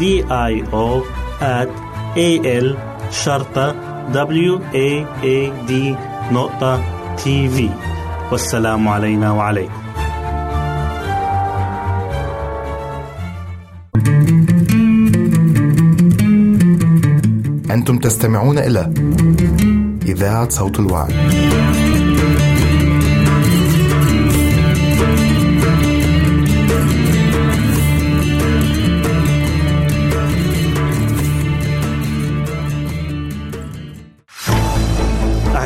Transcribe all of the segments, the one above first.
D I O at A L شرطة W A A D نقطة تي في والسلام علينا وعليكم أنتم تستمعون إلى إذاعة صوت الوعي.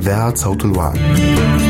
إذاعة صوت الوعد.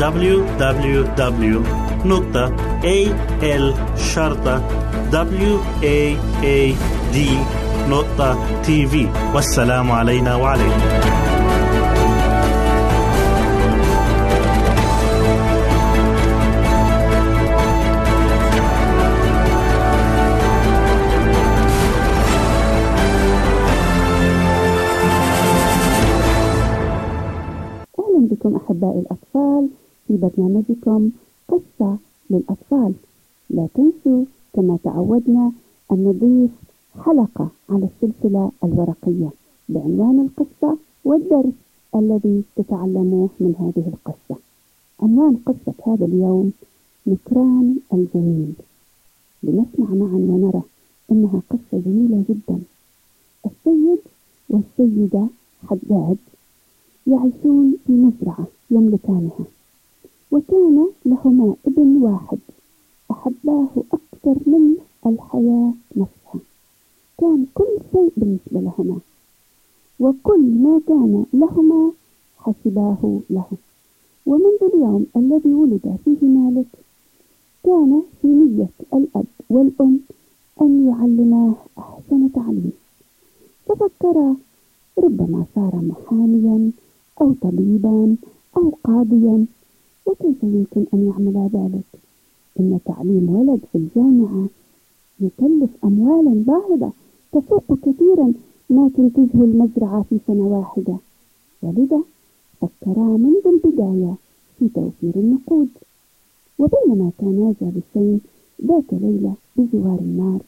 www.al-waad.tv والسلام علينا وعليكم. بكم أحبائي الأطفال. في برنامجكم قصة للأطفال لا تنسوا كما تعودنا أن نضيف حلقة على السلسلة الورقية بعنوان القصة والدرس الذي تتعلموه من هذه القصة. عنوان قصة هذا اليوم نكران الجميل. لنسمع معا ونرى إنها قصة جميلة جدا. السيد والسيدة حداد يعيشون في مزرعة يملكانها. وكان لهما ابن واحد أحباه أكثر من الحياة نفسها. كان كل شيء بالنسبة لهما وكل ما كان لهما حسباه له. ومنذ اليوم الذي ولد فيه مالك كان في نية الأب والأم أن يعلماه أحسن تعليم. ففكرا ربما صار محاميا أو طبيبا أو قاضيا وكيف يمكن أن يعمل ذلك؟ إن تعليم ولد في الجامعة يكلف أموالا باهظة تفوق كثيرا ما تنتجه المزرعة في سنة واحدة. ولذا فكرا منذ البداية في توفير النقود. وبينما كانا جالسين ذات ليلة بجوار النار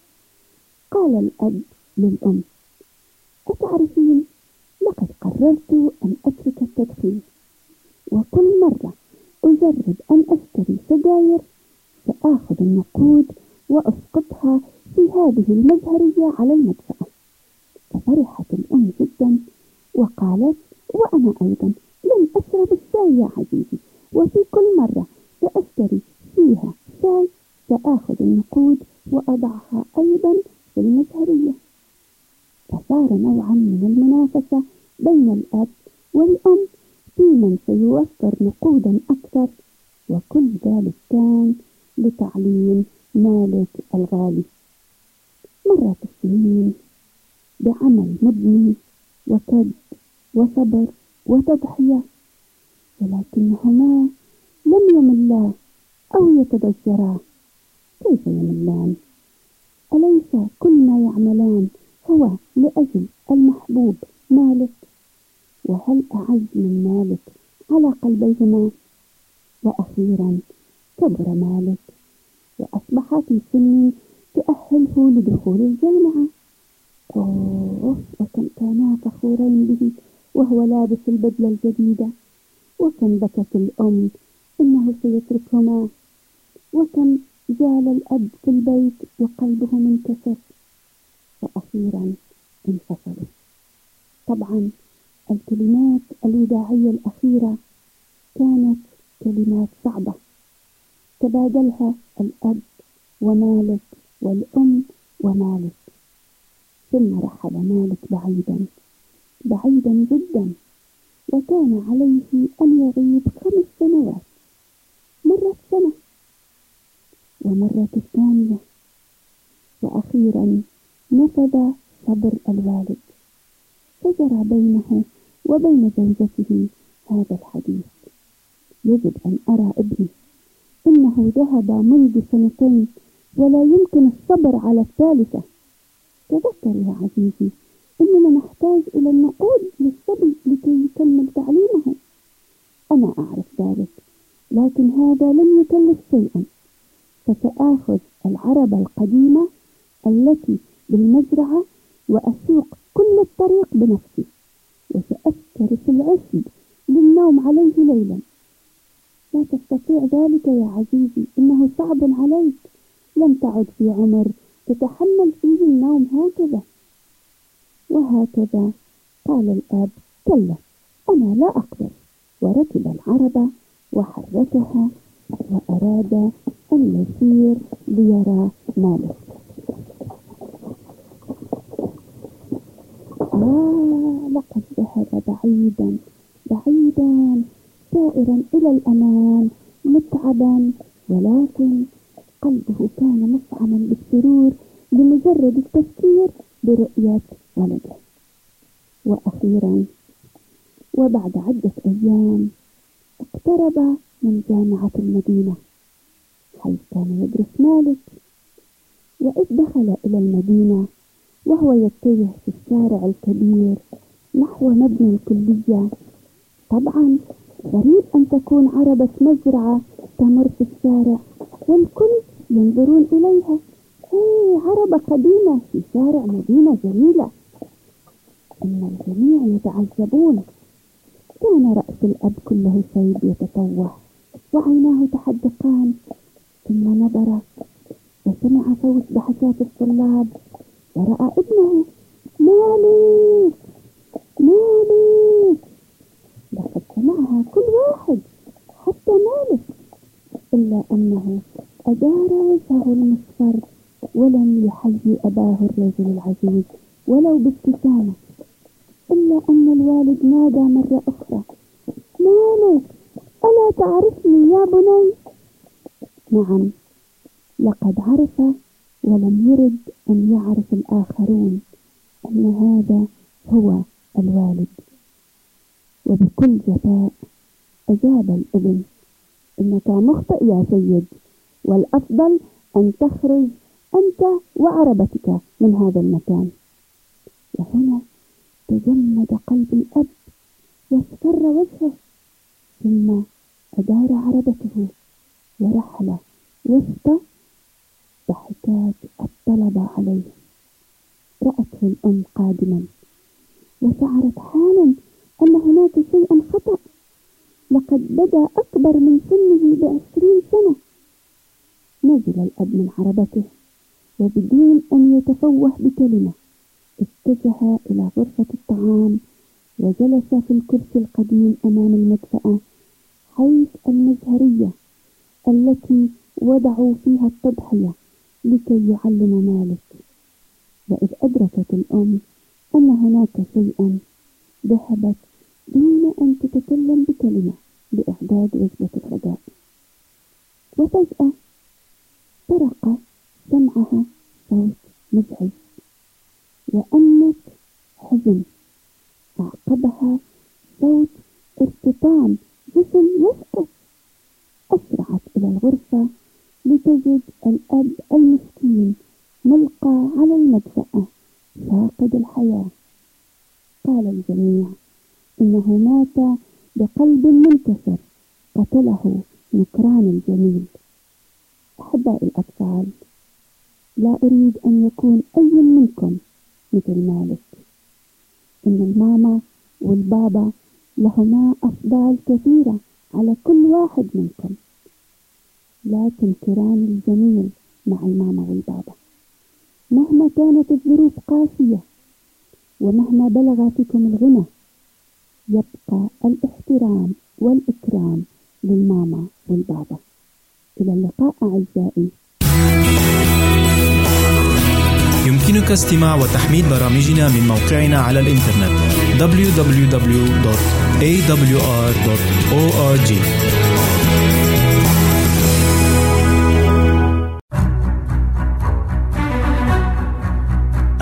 قال الأب للأم أتعرفين؟ لقد قررت أن أترك التدخين. وكل مرة أجرب أن أشتري سجاير سآخذ النقود وأسقطها في هذه المزهرية على المدفأة. ففرحت الأم جدا وقالت وأنا أيضا لن أشرب الشاي يا عزيزي وفي كل مرة سأشتري فيها شاي سآخذ النقود أضعها أيضا في المزهرية. فصار نوعا من المنافسة بين الأب والأم. من سيوفر نقودا أكثر وكل ذلك كان لتعليم مالك الغالي. مرت السنين بعمل مبني وكد وصبر وتضحية ولكنهما لم يملا أو يتضجرا. كيف يملان أليس كل ما يعملان هو لأجل المحبوب مالك؟ وهل أعز من مالك؟ على قلبيهما. وأخيرا كبر مالك. وأصبح في سن تؤهله لدخول الجامعة. أوه وكم كانا فخورين به وهو لابس البدلة الجديدة. وكم بكت الأم إنه سيتركهما. وكم جال الأب في البيت وقلبه منكسر. وأخيرا انفصلوا. طبعا الكلمات الوداعية الأخيرة كانت كلمات صعبة. تبادلها الأب ومالك والأم ومالك. ثم رحل مالك بعيدا بعيدا جدا وكان عليه أن يغيب خمس سنوات. مرت سنة ومرت الثانية. وأخيرا نفذ صبر الوالد. فجرى بينه وبين زوجته هذا الحديث. يجب أن أرى ابني إنه ذهب منذ سنتين ولا يمكن الصبر على الثالثة. تذكر يا عزيزي إننا نحتاج إلى النقود للصبي لكي يكمل تعليمه. أنا أعرف ذلك لكن هذا لن يكلف شيئا. فسآخذ العربة القديمة التي بالمزرعة وأسوق كل الطريق بنفسي. وسأفترس العشب للنوم عليه ليلا. لا تستطيع ذلك يا عزيزي إنه صعب عليك. لم تعد في عمر تتحمل فيه النوم هكذا. وهكذا قال الأب كلا أنا لا أقدر. وركب العربة وحركها وأراد أن يسير ليرى مالك. آه لقد ذهب بعيدا بعيدا سائرا إلى الأمام متعبا ولكن قلبه كان مفعما بالسرور لمجرد التفكير برؤية ولده. وأخيرا وبعد عدة أيام اقترب من جامعة المدينة حيث كان يدرس مالك وإذ دخل إلى المدينة. وهو يتجه في الشارع الكبير نحو مبنى الكلية. طبعا غريب أن تكون عربة مزرعة تمر في الشارع والكل ينظرون إليها. إيه عربة قديمة في شارع مدينة جميلة. إن الجميع يتعجبون. كان رأس الأب كله شيب يتطوح وعيناه تحدقان. ثم نظر وسمع صوت ضحكات الطلاب. ورأى ابنه مالك مالك لقد سمعها كل واحد حتى مالك إلا أنه أدار وجهه المصفر ولم يحيي أباه الرجل العزيز ولو بابتسامة إلا أن الوالد نادى مرة أخرى مالك ألا تعرفني يا بني نعم لقد عرف ولم يرد أن يعرف الآخرون أن هذا هو الوالد. وبكل جفاء أجاب الابن إنك مخطئ يا سيد والأفضل أن تخرج أنت وعربتك من هذا المكان. وهنا تجمد قلب الأب واصفر وجهه ثم أدار عربته ورحل وسط ضحكات الطلبة عليه. رأته الأم قادما. وشعرت حالا أن هناك شيئا خطأ. لقد بدا أكبر من سنه بعشرين سنة. نزل الأب من عربته وبدون أن يتفوه بكلمة اتجه إلى غرفة الطعام وجلس في الكرسي القديم أمام المدفأة حيث المزهرية التي وضعوا فيها التضحية. لكي يعلم مالك. وإذ أدركت الأم أن هناك شيئا ذهبت دون أن تتكلم بكلمة لإعداد وجبة الغداء. وفجأة طرق سمعها صوت مزعج. وأنت حزن. أعقبها صوت ارتطام. جسم يسقط. أسرعت إلى الغرفة. لتجد الأب المسكين ملقى على المدفأة فاقد الحياة. قال الجميع إنه مات بقلب منكسر قتله نكران الجميل أحبائي الأطفال لا أريد أن يكون أي منكم مثل مالك. إن الماما والبابا لهما أفضال كثيرة على كل واحد منكم. لا تنكران الجميل مع الماما والبابا. مهما كانت الظروف قاسية ومهما بلغ فيكم الغنى يبقى الاحترام والإكرام للماما والبابا. إلى اللقاء أعزائي. يمكنك استماع وتحميل برامجنا من موقعنا على الإنترنت www.awr.org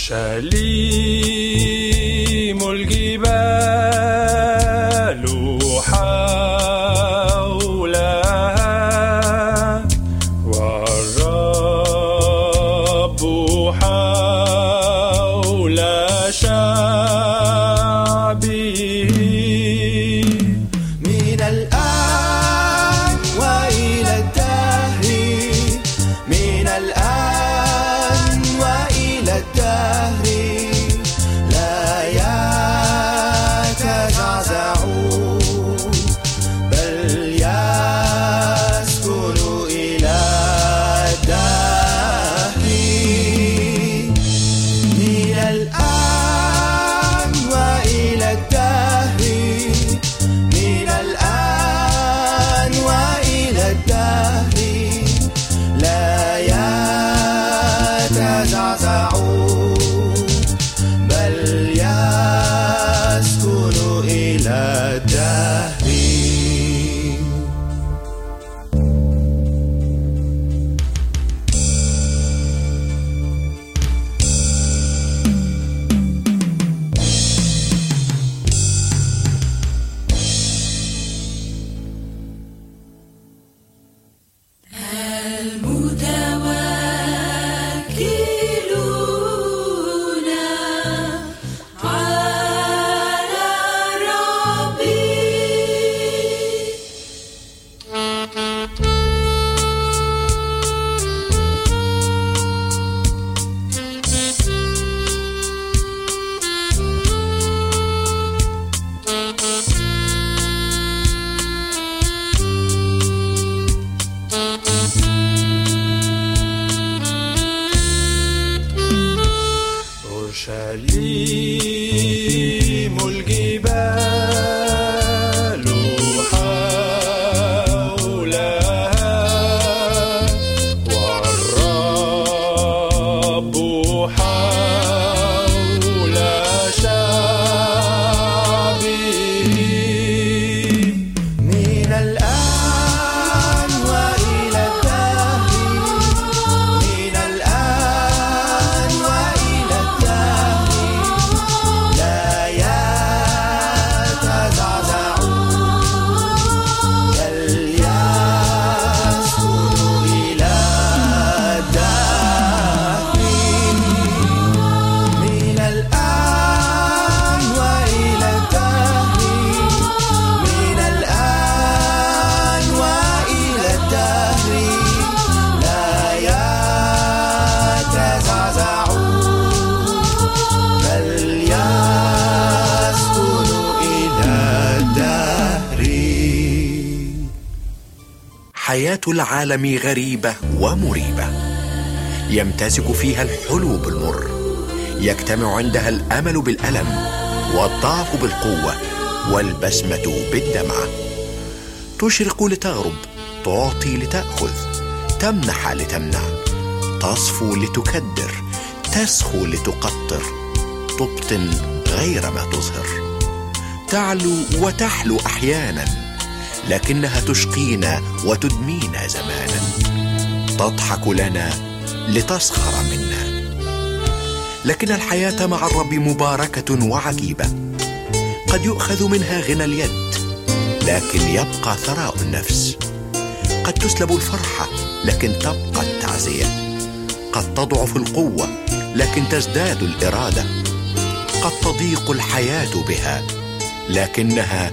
Shalim Olgi. العالم غريبة ومريبة. يمتزج فيها الحلو بالمر. يجتمع عندها الأمل بالألم والضعف بالقوة والبسمة بالدمعه تشرق لتغرب تعطي لتأخذ تمنح لتمنع. تصفو لتكدر تسخو لتقطر. تبطن غير ما تظهر. تعلو وتحلو أحيانا. لكنها تشقينا وتدمينا زمانا. تضحك لنا لتسخر منا. لكن الحياة مع الرب مباركة وعجيبة. قد يؤخذ منها غنى اليد لكن يبقى ثراء النفس. قد تسلب الفرحة لكن تبقى التعزية. قد تضعف القوة لكن تزداد الإرادة. قد تضيق الحياة بها لكنها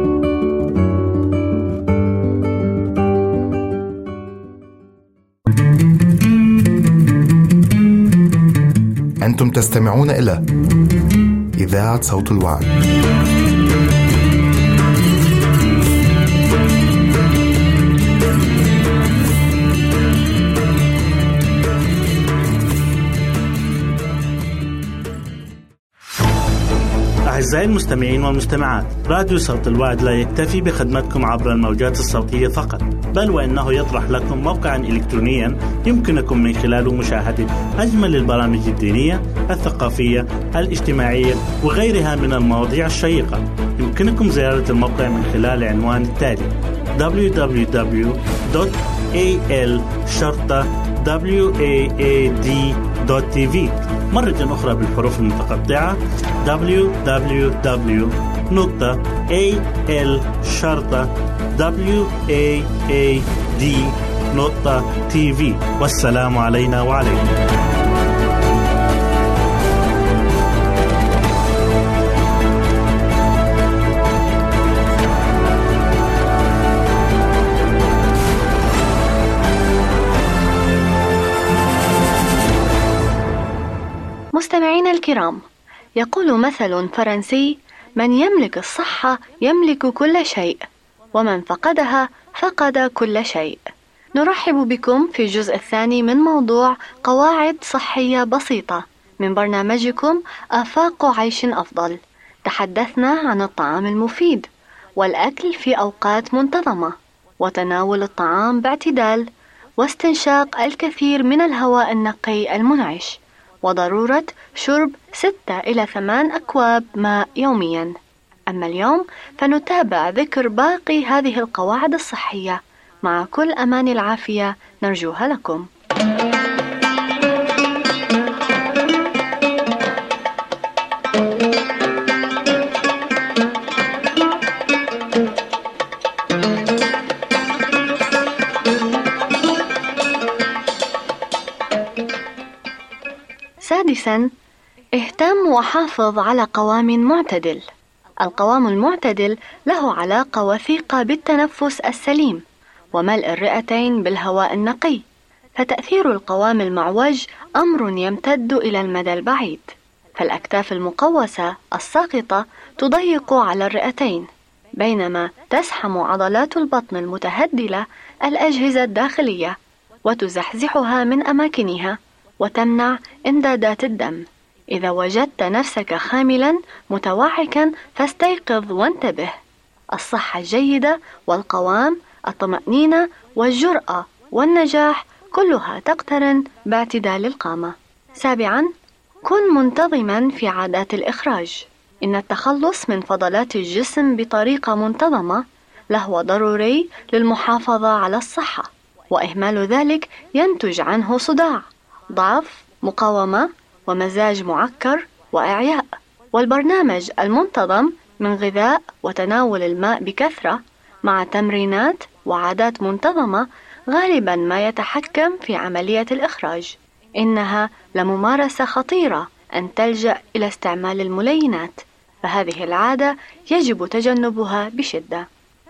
أنتم تستمعون إلى إذاعة صوت الوعد. أعزائي المستمعين والمستمعات راديو صوت الوعد لا يكتفي بخدمتكم عبر الموجات الصوتية فقط بل وإنه يطرح لكم موقعا إلكترونيا يمكنكم من خلاله مشاهدة أجمل البرامج الدينية الثقافية الاجتماعية وغيرها من المواضيع الشيقة. يمكنكم زيارة الموقع من خلال العنوان التالي www.al.waad.tv مرة أخرى بالحروف المتقطعة www.al.waad.tv والسلام علينا وعليكم. مستمعينا الكرام يقول مثل فرنسي من يملك الصحة يملك كل شيء ومن فقدها فقد كل شيء. نرحب بكم في الجزء الثاني من موضوع قواعد صحية بسيطة من برنامجكم آفاق عيش أفضل. تحدثنا عن الطعام المفيد والأكل في أوقات منتظمة وتناول الطعام باعتدال واستنشاق الكثير من الهواء النقي المنعش. وضرورة شرب ستة إلى ثمان أكواب ماء يوميا. أما اليوم فنتابع ذكر باقي هذه القواعد الصحية. مع كل أمان العافية نرجوها لكم. سادسا اهتم وحافظ على قوام معتدل. القوام المعتدل له علاقة وثيقة بالتنفس السليم وملء الرئتين بالهواء النقي. فتأثير القوام المعوج أمر يمتد إلى المدى البعيد. فالأكتاف المقوسة الساقطة تضيق على الرئتين بينما تزحم عضلات البطن المتهدلة الأجهزة الداخلية وتزحزحها من أماكنها. وتمنع إمدادات الدم. إذا وجدت نفسك خاملا متوعكا فاستيقظ وانتبه. الصحة الجيدة والقوام الطمأنينة والجرأة والنجاح كلها تقترن باعتدال القامة. سابعا كن منتظما في عادات الإخراج. إن التخلص من فضلات الجسم بطريقة منتظمة لهو ضروري للمحافظة على الصحة وإهمال ذلك ينتج عنه صداع. ضعف مقاومة ومزاج معكر وإعياء. والبرنامج المنتظم من غذاء وتناول الماء بكثرة مع تمرينات وعادات منتظمة غالبا ما يتحكم في عملية الإخراج. إنها لممارسة خطيرة أن تلجأ إلى استعمال الملينات فهذه العادة يجب تجنبها بشدة.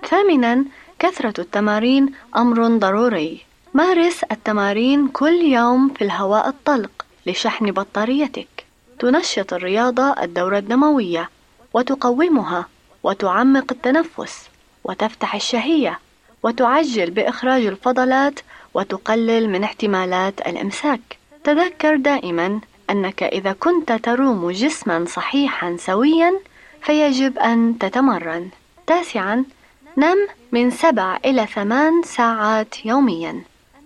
ثامنا كثرة التمارين أمر ضروري. مارس التمارين كل يوم في الهواء الطلق لشحن بطاريتك. تنشط الرياضة الدورة الدموية وتقومها وتعمق التنفس وتفتح الشهية وتعجل بإخراج الفضلات وتقلل من احتمالات الإمساك. تذكر دائما أنك إذا كنت تروم جسما صحيحا سويا فيجب أن تتمرن. تاسعا نم من سبع إلى ثمان ساعات يوميا.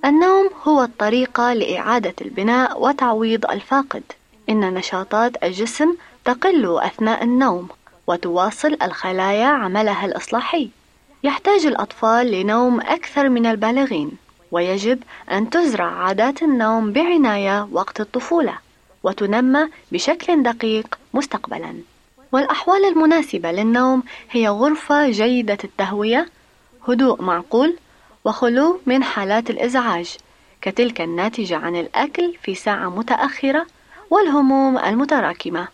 النوم هو الطريقة لإعادة البناء وتعويض الفاقد. إن نشاطات الجسم تقل أثناء النوم وتواصل الخلايا عملها الإصلاحي. يحتاج الأطفال لنوم أكثر من البالغين ويجب أن تزرع عادات النوم بعناية وقت الطفولة وتنمى بشكل دقيق مستقبلا. والأحوال المناسبة للنوم هي غرفة جيدة التهوية هدوء معقول وخلو من حالات الإزعاج كتلك الناتجة عن الأكل في ساعة متأخرة والهموم المتراكمة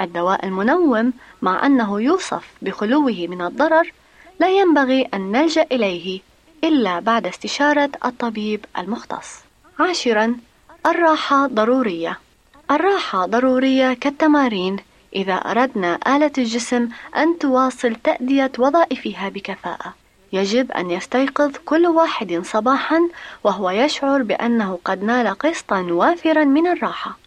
الدواء المنوم مع أنه يوصف بخلوه من الضرر لا ينبغي أن نلجأ إليه إلا بعد استشارة الطبيب المختص. عاشرا الراحة ضرورية. الراحة ضرورية كالتمارين إذا أردنا آلة الجسم أن تواصل تأدية وظائفها بكفاءة. يجب أن يستيقظ كل واحد صباحا وهو يشعر بأنه قد نال قسطا وافرا من الراحة.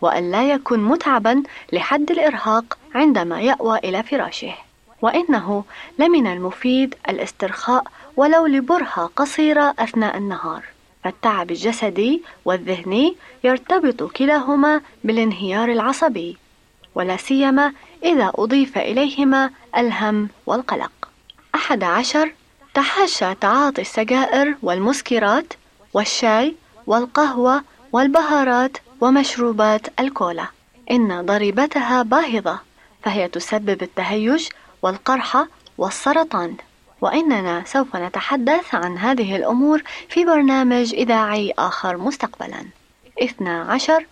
وأن لا يكون متعبا لحد الإرهاق عندما يأوى إلى فراشه وإنه لمن المفيد الاسترخاء ولو لبرهة قصيرة أثناء النهار فالتعب الجسدي والذهني يرتبط كلاهما بالانهيار العصبي ولا سيما إذا أضيف إليهما الهم والقلق أحد عشر تحاشى تعاطي السجائر والمسكرات والشاي والقهوة والبهارات ومشروبات الكولا. إن ضريبتها باهظة فهي تسبب التهيج والقرحة والسرطان. وإننا سوف نتحدث عن هذه الأمور في برنامج إذاعي آخر مستقبلا. 12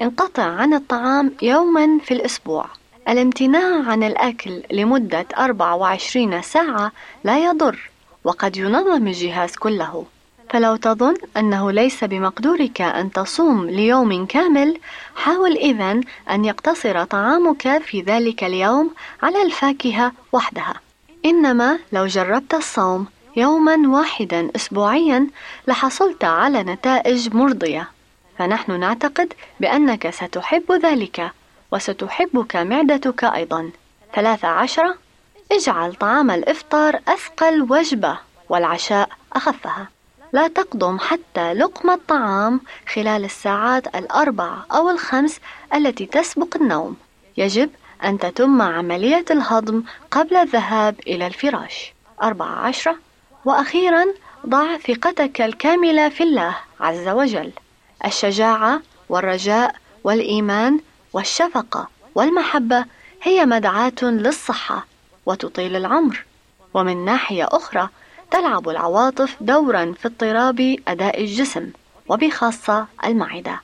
انقطع عن الطعام يوما في الأسبوع. الامتناع عن الأكل لمدة 24 ساعة لا يضر. وقد ينظم الجهاز كله. فلو تظن أنه ليس بمقدورك أن تصوم ليوم كامل حاول إذن أن يقتصر طعامك في ذلك اليوم على الفاكهة وحدها. إنما لو جربت الصوم يوما واحدا أسبوعيا لحصلت على نتائج مرضية. فنحن نعتقد بأنك ستحب ذلك وستحبك معدتك أيضا. ثلاثة عشرة اجعل طعام الإفطار أثقل وجبة والعشاء أخفها. لا تقضم حتى لقمة طعام خلال الساعات الأربع أو الخمس التي تسبق النوم. يجب أن تتم عملية الهضم قبل الذهاب إلى الفراش. أربعة عشرة. وأخيرا ضع ثقتك الكاملة في الله عز وجل. الشجاعة والرجاء والإيمان والشفقة والمحبة هي مدعاة للصحة وتطيل العمر ومن ناحية أخرى تلعب العواطف دورا في اضطراب أداء الجسم وبخاصة المعدة.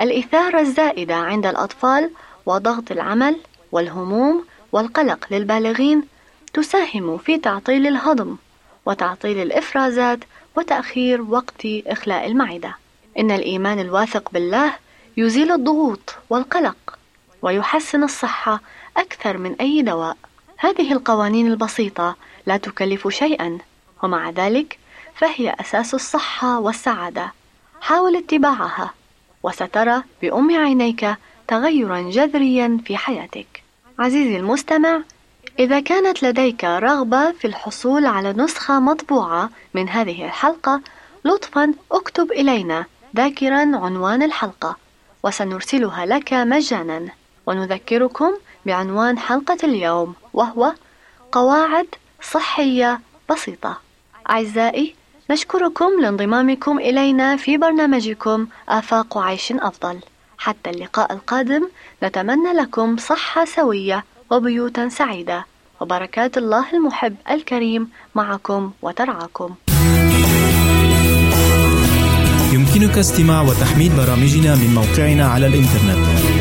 الإثارة الزائدة عند الأطفال وضغط العمل والهموم والقلق للبالغين تساهم في تعطيل الهضم وتعطيل الإفرازات وتأخير وقت إخلاء المعدة. إن الإيمان الواثق بالله يزيل الضغوط والقلق ويحسن الصحة أكثر من أي دواء. هذه القوانين البسيطة لا تكلف شيئا ومع ذلك فهي أساس الصحة والسعادة. حاول اتباعها وسترى بأم عينيك تغيرا جذريا في حياتك. عزيزي المستمع إذا كانت لديك رغبة في الحصول على نسخة مطبوعة من هذه الحلقة لطفا اكتب إلينا ذاكرا عنوان الحلقة وسنرسلها لك مجانا. ونذكركم بعنوان حلقة اليوم وهو قواعد صحية بسيطة. أعزائي نشكركم لانضمامكم إلينا في برنامجكم آفاق عيش أفضل. حتى اللقاء القادم نتمنى لكم صحة سوية وبيوتا سعيدة. وبركات الله المحب الكريم معكم وترعاكم. يمكنك استماع وتحميل برامجنا من موقعنا على الإنترنت.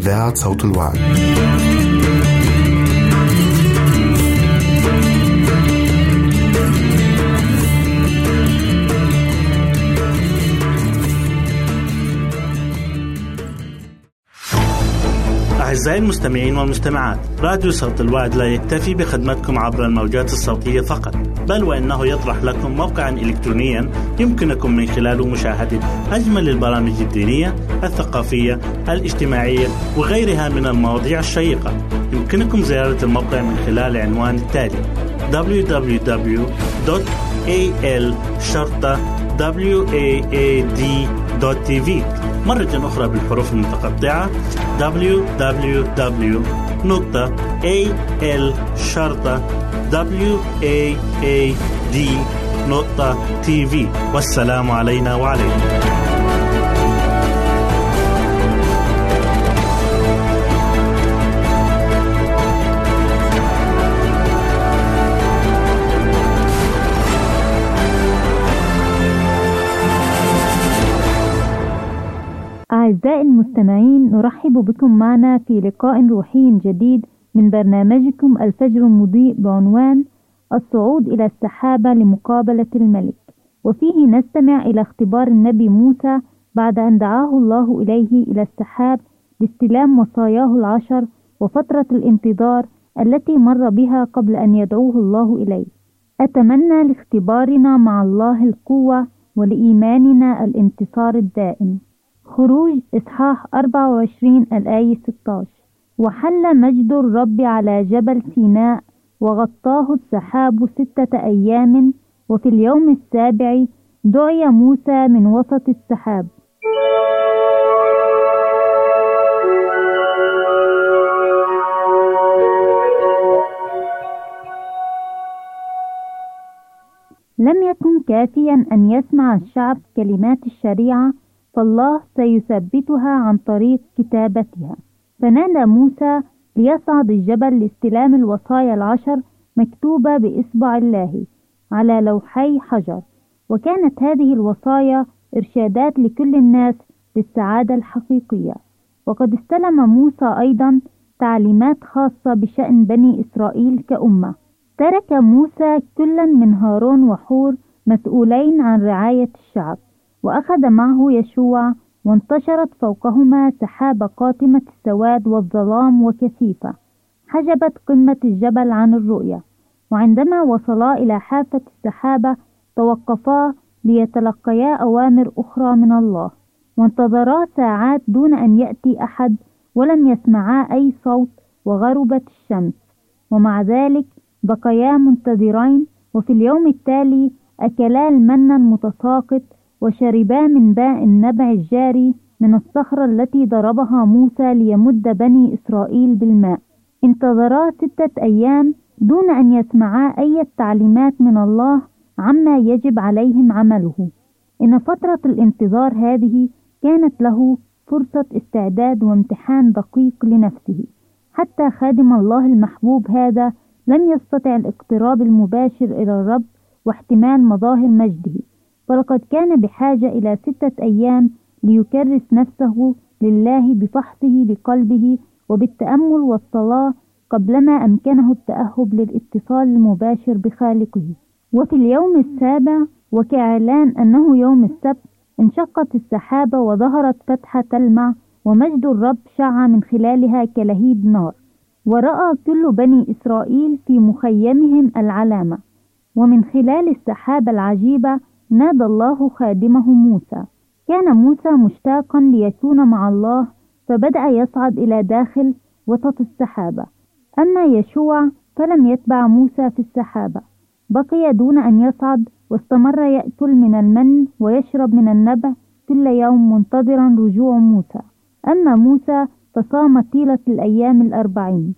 إذاعة صوت الوعد. أعزائي المستمعين والمستمعات راديو صوت الوعد لا يكتفي بخدمتكم عبر الموجات الصوتية فقط بل وإنه يطرح لكم موقعا إلكترونيا يمكنكم من خلاله مشاهدة أجمل البرامج الدينية الثقافية الاجتماعية وغيرها من المواضيع الشيقة. يمكنكم زيارة الموقع من خلال العنوان التالي www.al.waad.tv مرة أخرى بالحروف المتقطعة www.al.waad.tv والسلام علينا وعليكم. أعزائي المستمعين نرحب بكم معنا في لقاء روحي جديد من برنامجكم الفجر المضيء بعنوان الصعود إلى السحابة لمقابلة الملك. وفيه نستمع إلى اختبار النبي موسى بعد أن دعاه الله إليه إلى السحاب لاستلام وصاياه العشر وفترة الانتظار التي مر بها قبل أن يدعوه الله إليه. أتمنى لاختبارنا مع الله القوة ولإيماننا الانتصار الدائم. خروج إصحاح 24 الآية 16 وحل مجد الرب على جبل سيناء وغطاه السحاب ستة أيام وفي اليوم السابع دعي موسى من وسط السحاب. لم يكن كافيا أن يسمع الشعب كلمات الشريعة فالله سيثبتها عن طريق كتابتها. فنادى موسى ليصعد الجبل لاستلام الوصايا العشر مكتوبة بإصبع الله على لوحي حجر. وكانت هذه الوصايا إرشادات لكل الناس للسعادة الحقيقية. وقد استلم موسى أيضا تعليمات خاصة بشأن بني إسرائيل كأمة. ترك موسى كلا من هارون وحور مسؤولين عن رعاية الشعب وأخذ معه يشوع وانتشرت فوقهما سحابة قاتمة السواد والظلام وكثيفة. حجبت قمة الجبل عن الرؤية وعندما وصلا إلى حافة السحابة توقفا ليتلقيا أوامر أخرى من الله. وانتظرا ساعات دون أن يأتي أحد ولم يسمعا أي صوت وغربت الشمس. ومع ذلك بقيا منتظرين وفي اليوم التالي أكلا المن المتساقط وشربا من باء النبع الجاري من الصخرة التي ضربها موسى ليمد بني إسرائيل بالماء. انتظرا ستة أيام دون أن يسمعا أي تعليمات من الله عما يجب عليهم عمله. إن فترة الانتظار هذه كانت له فرصة استعداد وامتحان دقيق لنفسه. حتى خادم الله المحبوب هذا لم يستطع الاقتراب المباشر إلى الرب واحتمال مظاهر مجده. فلقد كان بحاجة إلى ستة أيام ليكرس نفسه لله بفحصه لقلبه وبالتأمل والصلاة قبلما أمكنه التأهب للاتصال المباشر بخالقه. وفي اليوم السابع وكإعلان أنه يوم السبت انشقت السحابة وظهرت فتحة تلمع ومجد الرب شع من خلالها كلهيب نار. ورأى كل بني إسرائيل في مخيمهم العلامة. ومن خلال السحابة العجيبة نادى الله خادمه موسى. كان موسى مشتاقا ليكون مع الله فبدأ يصعد إلى داخل وسط السحابة. أما يشوع فلم يتبع موسى في السحابة. بقي دون أن يصعد واستمر يأكل من المن ويشرب من النبع كل يوم منتظرا رجوع موسى. أما موسى فصام طيلة الأيام الأربعين.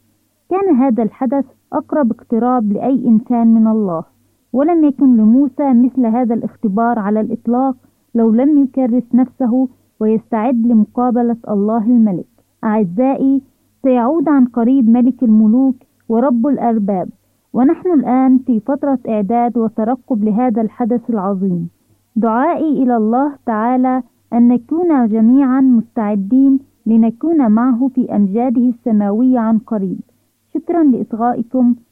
كان هذا الحدث أقرب اقتراب لأي إنسان من الله. ولم يكن لموسى مثل هذا الاختبار على الإطلاق لو لم يكرس نفسه ويستعد لمقابلة الله الملك. أعزائي سيعود عن قريب ملك الملوك ورب الأرباب ونحن الآن في فترة إعداد وترقب لهذا الحدث العظيم. دعائي إلى الله تعالى أن نكون جميعا مستعدين لنكون معه في أمجاده السماوية عن قريب. شكرا لإصغائكم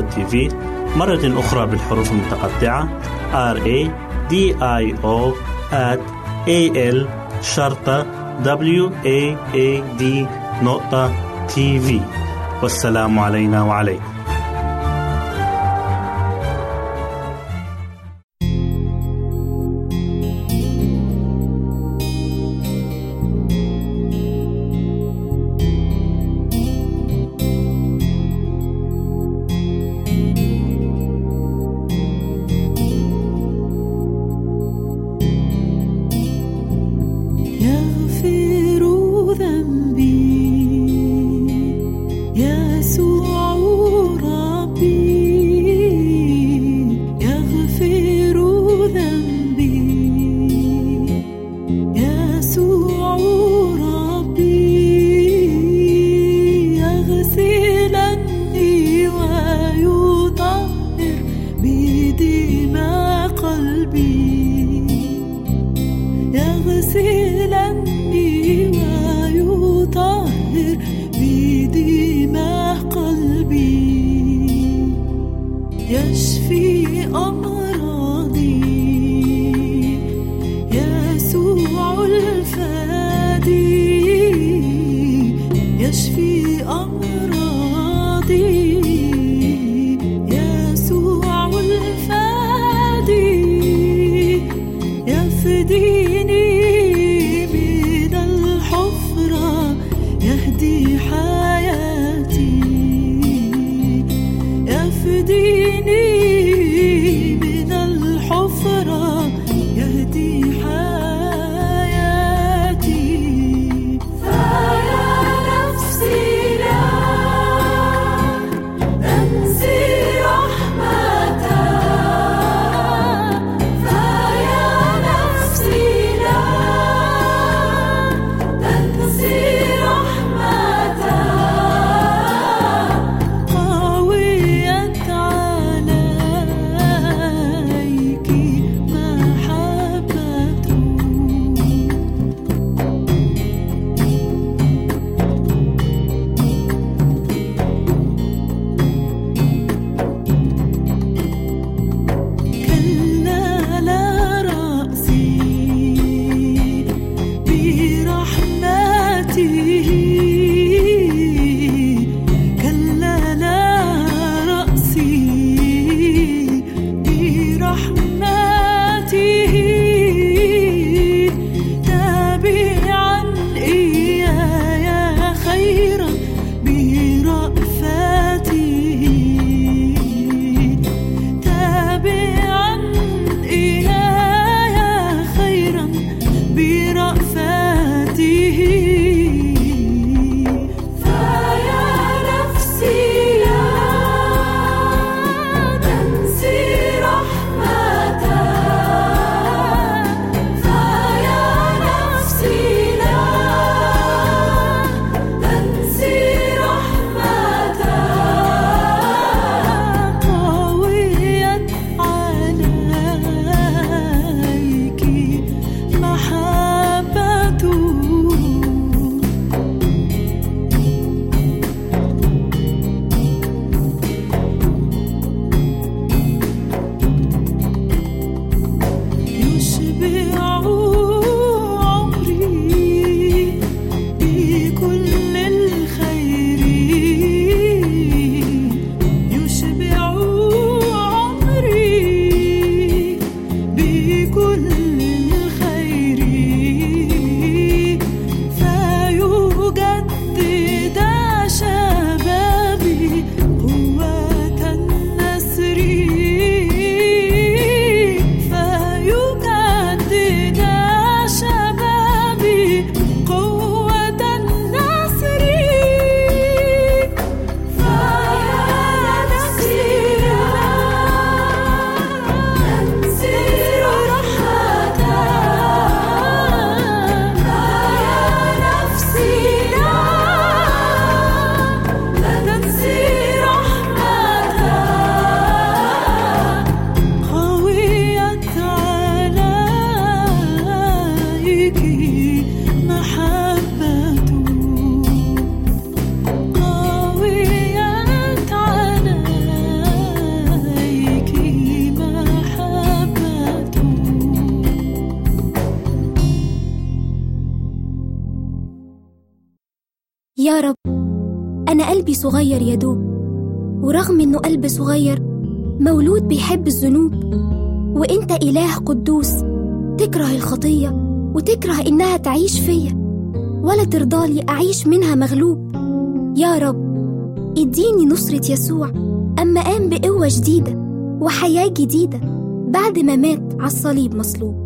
TV. مرة أخرى بالحروف المتقطعة. R A D I O at A L شرطة W A A D نقطة TV والسلام علينا وعليكم. صغير مولود بيحب الذنوب. وإنت إله قدوس تكره الخطية وتكره إنها تعيش فيا. ولا ترضالي أعيش منها مغلوب. يا رب اديني نصرة يسوع أما قام بقوة جديدة وحياة جديدة بعد ما مات على الصليب مصلوب.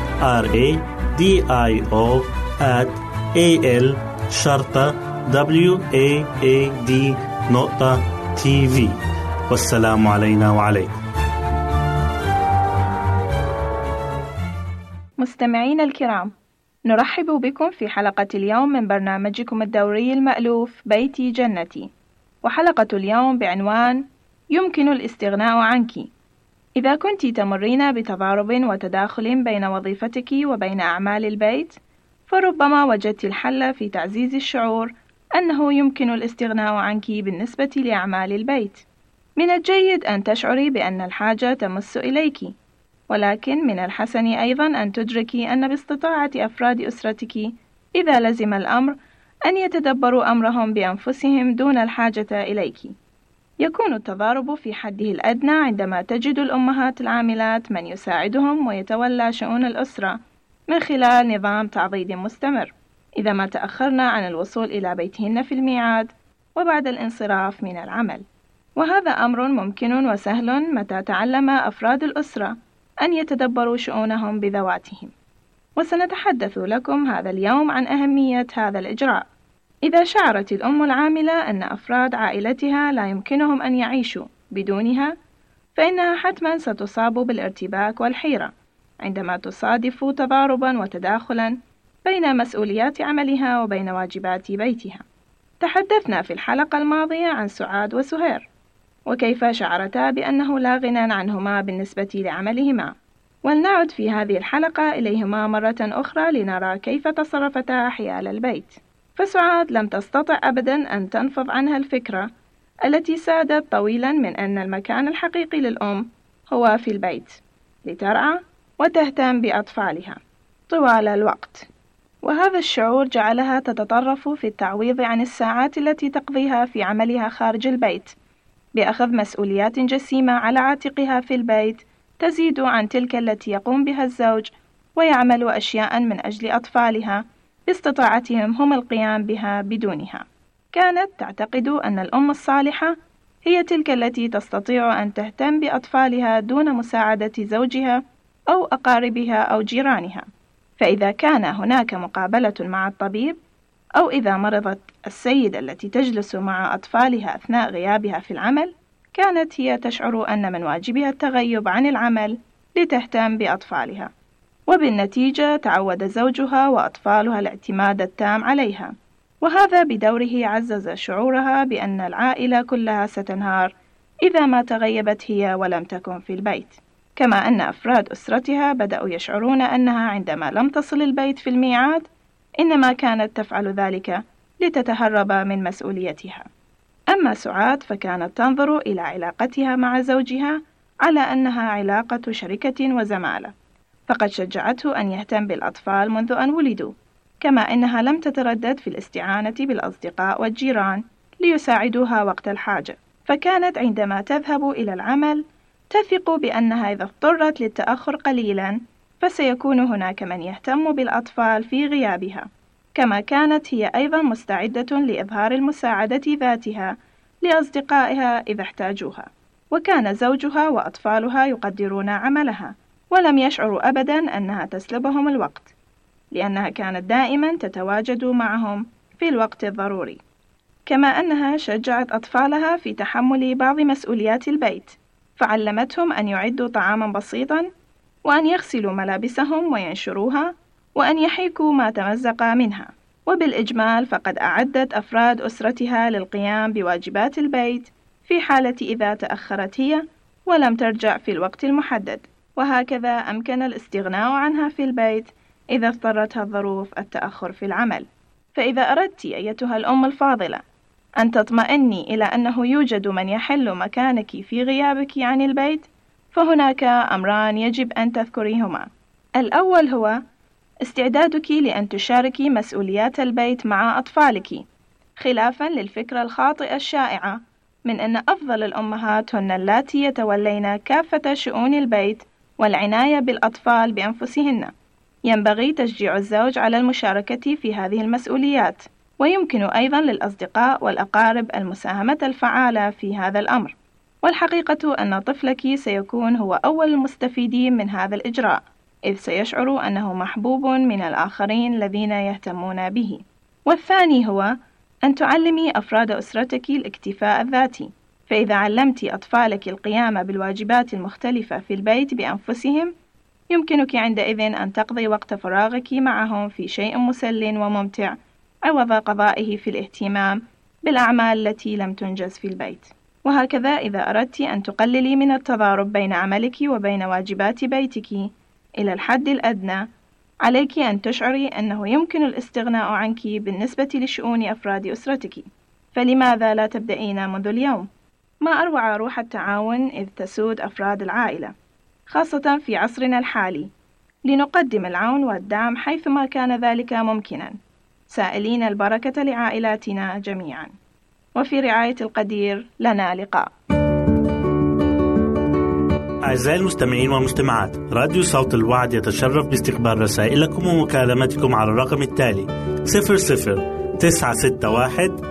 R A D I O at A L شرطة W A A D نقطة تي في والسلام علينا وعليكم. مستمعينا الكرام نرحب بكم في حلقة اليوم من برنامجكم الدوري المألوف بيتي جنتي. وحلقة اليوم بعنوان يمكن الاستغناء عنك. إذا كنت تمرين بتضارب وتداخل بين وظيفتك وبين أعمال البيت فربما وجدت الحل في تعزيز الشعور أنه يمكن الاستغناء عنك بالنسبة لأعمال البيت من الجيد أن تشعري بأن الحاجة تمس إليك ولكن من الحسن أيضا أن تدركي أن باستطاعة أفراد أسرتك إذا لزم الأمر أن يتدبروا أمرهم بأنفسهم دون الحاجة إليك. يكون التضارب في حده الأدنى عندما تجد الأمهات العاملات من يساعدهم ويتولى شؤون الأسرة من خلال نظام تعضيد مستمر، إذا ما تأخرنا عن الوصول إلى بيتهن في الميعاد وبعد الانصراف من العمل. وهذا أمر ممكن وسهل متى تعلم أفراد الأسرة أن يتدبروا شؤونهم بذواتهم. وسنتحدث لكم هذا اليوم عن أهمية هذا الإجراء. إذا شعرت الأم العاملة أن أفراد عائلتها لا يمكنهم أن يعيشوا بدونها، فإنها حتما ستصاب بالارتباك والحيرة. عندما تصادف تضاربا وتداخلا بين مسؤوليات عملها وبين واجبات بيتها. تحدثنا في الحلقة الماضية عن سعاد وسهير، وكيف شعرتا بأنه لا غنى عنهما بالنسبة لعملهما. ولنعد في هذه الحلقة إليهما مرة أخرى لنرى كيف تصرفتا حيال البيت. فسعاد لم تستطع أبدا أن تنفض عنها الفكرة التي سادت طويلا من أن المكان الحقيقي للأم هو في البيت لترعى وتهتم بأطفالها طوال الوقت. وهذا الشعور جعلها تتطرف في التعويض عن الساعات التي تقضيها في عملها خارج البيت بأخذ مسؤوليات جسيمة على عاتقها في البيت تزيد عن تلك التي يقوم بها الزوج ويعمل أشياء من أجل أطفالها. باستطاعتهم هم القيام بها بدونها. كانت تعتقد أن الأم الصالحة هي تلك التي تستطيع أن تهتم بأطفالها دون مساعدة زوجها أو أقاربها أو جيرانها. فإذا كان هناك مقابلة مع الطبيب أو إذا مرضت السيدة التي تجلس مع أطفالها أثناء غيابها في العمل، كانت هي تشعر أن من واجبها التغيب عن العمل لتهتم بأطفالها، وبالنتيجة تعود زوجها وأطفالها الاعتماد التام عليها، وهذا بدوره عزز شعورها بأن العائلة كلها ستنهار إذا ما تغيبت هي ولم تكن في البيت. كما أن أفراد أسرتها بدأوا يشعرون أنها عندما لم تصل البيت في الميعاد إنما كانت تفعل ذلك لتتهرب من مسؤوليتها. أما سعاد فكانت تنظر إلى علاقتها مع زوجها على أنها علاقة شركة وزمالة، فقد شجعته أن يهتم بالأطفال منذ أن ولدوا، كما أنها لم تتردد في الاستعانة بالأصدقاء والجيران ليساعدوها وقت الحاجة، فكانت عندما تذهب إلى العمل تثق بأنها إذا اضطرت للتأخر قليلا فسيكون هناك من يهتم بالأطفال في غيابها. كما كانت هي أيضا مستعدة لإظهار المساعدة ذاتها لأصدقائها إذا احتاجوها، وكان زوجها وأطفالها يقدرون عملها، ولم يشعروا أبدا أنها تسلبهم الوقت، لأنها كانت دائما تتواجد معهم في الوقت الضروري، كما أنها شجعت أطفالها في تحمل بعض مسؤوليات البيت، فعلمتهم أن يعدوا طعاما بسيطا وأن يغسلوا ملابسهم وينشروها وأن يحيكوا ما تمزق منها. وبالإجمال فقد أعدت أفراد أسرتها للقيام بواجبات البيت في حالة إذا تأخرت هي ولم ترجع في الوقت المحدد. وهكذا أمكن الاستغناء عنها في البيت إذا اضطرتها الظروف التأخر في العمل. فإذا أردت أيتها الأم الفاضلة أن تطمئني إلى أنه يوجد من يحل مكانك في غيابك عن البيت فهناك أمران يجب أن تذكريهما. الأول هو استعدادك لأن تشاركي مسؤوليات البيت مع أطفالك خلافا للفكرة الخاطئة الشائعة من أن أفضل الأمهات هن اللاتي يتولين كافة شؤون البيت والعناية بالأطفال بأنفسهن. ينبغي تشجيع الزوج على المشاركة في هذه المسؤوليات. ويمكن أيضا للأصدقاء والأقارب المساهمة الفعالة في هذا الأمر. والحقيقة أن طفلك سيكون هو أول المستفيدين من هذا الإجراء إذ سيشعر أنه محبوب من الآخرين الذين يهتمون به. والثاني هو أن تعلمي أفراد أسرتك الاكتفاء الذاتي. فإذا علمت أطفالك القيام بالواجبات المختلفة في البيت بأنفسهم يمكنك عندئذ أن تقضي وقت فراغك معهم في شيء مسل وممتع عوض قضائه في الاهتمام بالأعمال التي لم تنجز في البيت وهكذا إذا أردت أن تقللي من التضارب بين عملك وبين واجبات بيتك إلى الحد الأدنى عليك أن تشعري أنه يمكن الاستغناء عنك بالنسبة لشؤون أفراد أسرتك فلماذا لا تبدأين منذ اليوم؟ ما أروع روح التعاون إذ تسود أفراد العائلة خاصة في عصرنا الحالي. لنقدم العون والدعم حيثما كان ذلك ممكنا. سائلين البركة لعائلاتنا جميعا. وفي رعاية القدير لنا لقاء. أعزائي المستمعين والمستمعات راديو صوت الوعد يتشرف باستقبال رسائلكم ومكالمتكم على الرقم التالي 00 961